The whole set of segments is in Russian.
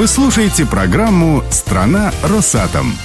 Вы слушаете программу «Страна Росатом».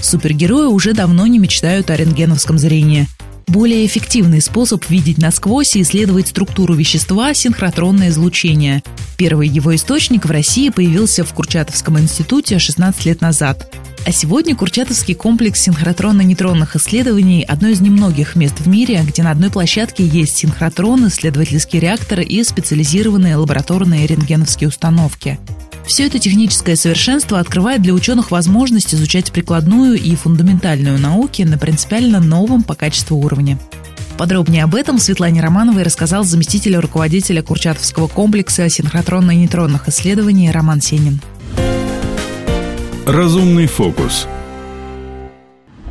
Супергерои уже давно не мечтают о рентгеновском зрении. Более эффективный способ видеть насквозь и исследовать структуру вещества – синхротронное излучение. Первый его источник в России появился в Курчатовском институте 16 лет назад. А сегодня Курчатовский комплекс синхротронно-нейтронных исследований – одно из немногих мест в мире, где на одной площадке есть синхротрон, исследовательские реакторы и специализированные лабораторные рентгеновские установки. Все это техническое совершенство открывает для ученых возможность изучать прикладную и фундаментальную науки на принципиально новом по качеству уровне. Подробнее об этом Светлане Романовой рассказал заместитель руководителя Курчатовского комплекса синхротронно-нейтронных исследований Роман Сенин. Разумный фокус.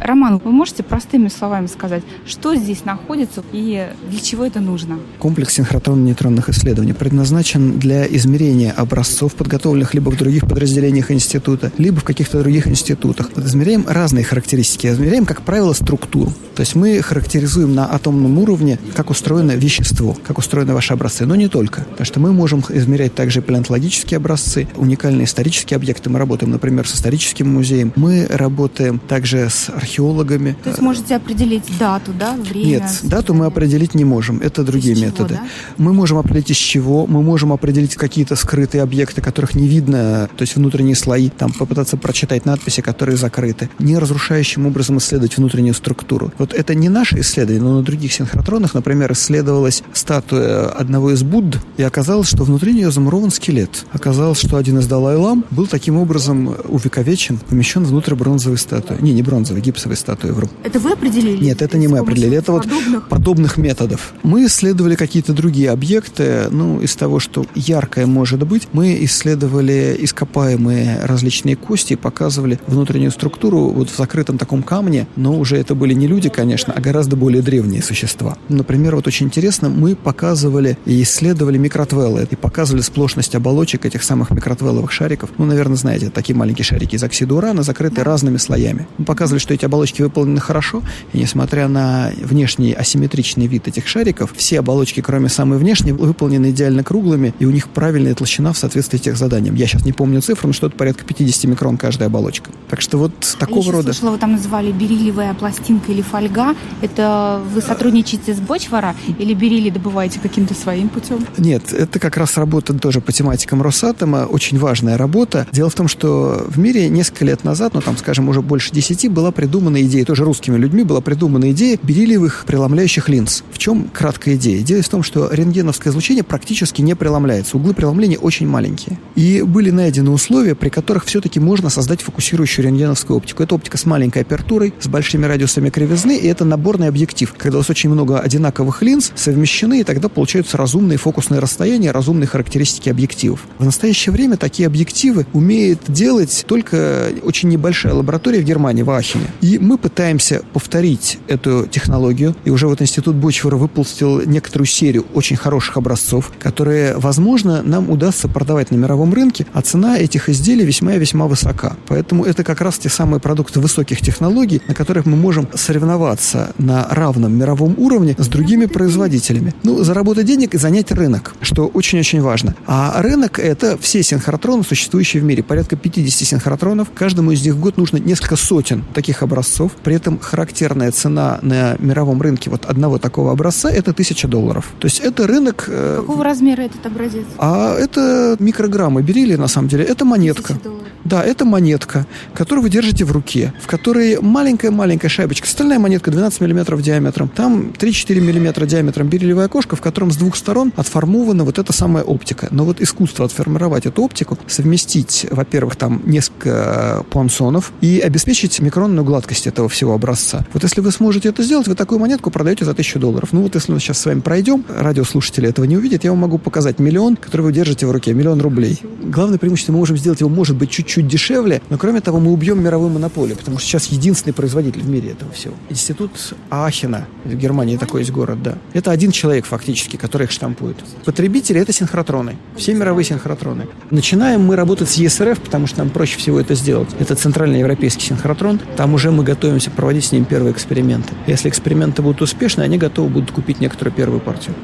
Роман, вы можете простыми словами сказать, что здесь находится и для чего это нужно? Комплекс синхротронно-нейтронных исследований предназначен для измерения образцов, подготовленных либо в других подразделениях института, либо в каких-то других институтах. Измеряем разные характеристики. Измеряем, как правило, структуру. То есть мы характеризуем на атомном уровне, как устроено вещество, как устроены ваши образцы, но не только. Потому что мы можем измерять также палеонтологические образцы, уникальные исторические объекты. Мы работаем, например, с историческим музеем. Мы работаем также с археологией археологами. То есть можете определить дату, да, время? Нет, дату мы определить не можем. Это другие из методы. Чего, да? Мы можем определить из чего, мы можем определить какие-то скрытые объекты, которых не видно, то есть внутренние слои, там попытаться прочитать надписи, которые закрыты, не разрушающим образом исследовать внутреннюю структуру. Вот это не наше исследование, но на других синхротронах, например, исследовалась статуя одного из Будд, и оказалось, что внутри нее замурован скелет. Оказалось, что один из Далай-Лам был таким образом увековечен, помещен внутрь бронзовой статуи. Не, не бронзовой, гипсовой гипсовой статуи вру. Это вы определили? Нет, это не мы определили. Это вот подобных? подобных методов. Мы исследовали какие-то другие объекты. Ну, из того, что яркое может быть, мы исследовали ископаемые различные кости и показывали внутреннюю структуру вот в закрытом таком камне, но уже это были не люди, конечно, а гораздо более древние существа. Например, вот очень интересно, мы показывали и исследовали микротвеллы и показывали сплошность оболочек этих самых микротвелловых шариков. Ну, наверное, знаете, такие маленькие шарики из оксида урана, закрыты разными слоями. Мы показывали, что эти оболочки выполнены хорошо, и несмотря на внешний асимметричный вид этих шариков, все оболочки, кроме самой внешней, выполнены идеально круглыми, и у них правильная толщина в соответствии с тех заданиям. Я сейчас не помню цифру, но что-то порядка 50 микрон каждая оболочка. Так что вот такого Я рода... слышала, вы там называли бериллиевая пластинка или фольга. Это вы сотрудничаете с Бочвара или бериллий добываете каким-то своим путем? Нет, это как раз работа тоже по тематикам Росатома, очень важная работа. Дело в том, что в мире несколько лет назад, ну там, скажем, уже больше десяти, была придумана идея, тоже русскими людьми была придумана идея бериллиевых преломляющих линз. В чем краткая идея? Идея в том, что рентгеновское излучение практически не преломляется. Углы преломления очень маленькие. И были найдены условия, при которых все-таки можно создать фокусирующую рентгеновскую оптику. Это оптика с маленькой апертурой, с большими радиусами кривизны, и это наборный объектив, когда у вас очень много одинаковых линз совмещены, и тогда получаются разумные фокусные расстояния, разумные характеристики объективов. В настоящее время такие объективы умеет делать только очень небольшая лаборатория в Германии, в Ахене. И мы пытаемся повторить эту технологию, и уже вот Институт Бочвара выпустил некоторую серию очень хороших образцов, которые, возможно, нам удастся продавать на мировом рынке, а цена этих изделий весьма и весьма высока. Поэтому это как раз те самые продукты высоких технологий, на которых мы можем соревноваться на равном мировом уровне с другими производителями. Ну, заработать денег и занять рынок, что очень-очень важно. А рынок – это все синхротроны, существующие в мире. Порядка 50 синхротронов. Каждому из них в год нужно несколько сотен таких образцов. При этом характерная цена на мировом рынке вот одного такого образца – это тысяча долларов. То есть это рынок… э, Какого размера этот образец? а это микрограммы бериллия, на самом деле. Это монетка. Тысяча долларов. Да, это монетка, которую вы держите в руке, в которой маленькая-маленькая шайбочка. Стальная монетка 12 мм диаметром. Там 3-4 мм диаметром бериллиевое окошко, в котором с двух сторон отформована вот эта самая оптика. Но вот искусство отформировать эту оптику, совместить, во-первых, там несколько пуансонов и обеспечить микронную гладкость этого всего образца. Вот если вы сможете это сделать, вы такую монетку продаете за 1000 долларов. Ну вот если мы сейчас с вами пройдем, радиослушатели этого не увидят, я вам могу показать миллион, который вы держите в руке, миллион рублей. Главное преимущество, мы можем сделать его, может быть, чуть-чуть дешевле, но кроме того, мы убьем мировую монополию, потому что сейчас единственный производитель в мире этого всего. Институт Ахена, в Германии такой есть город, да. Это один человек фактически, который их штампует. Потребители — это синхротроны, все мировые синхротроны. Начинаем мы работать с ЕСРФ, потому что нам проще всего это сделать. Это центральный европейский синхротрон, там уже мы готовимся проводить с ним первые эксперименты. Если эксперименты будут успешны, они готовы будут купить некоторую первую партию.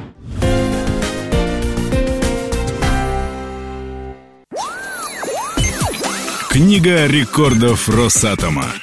Книга рекордов Росатома.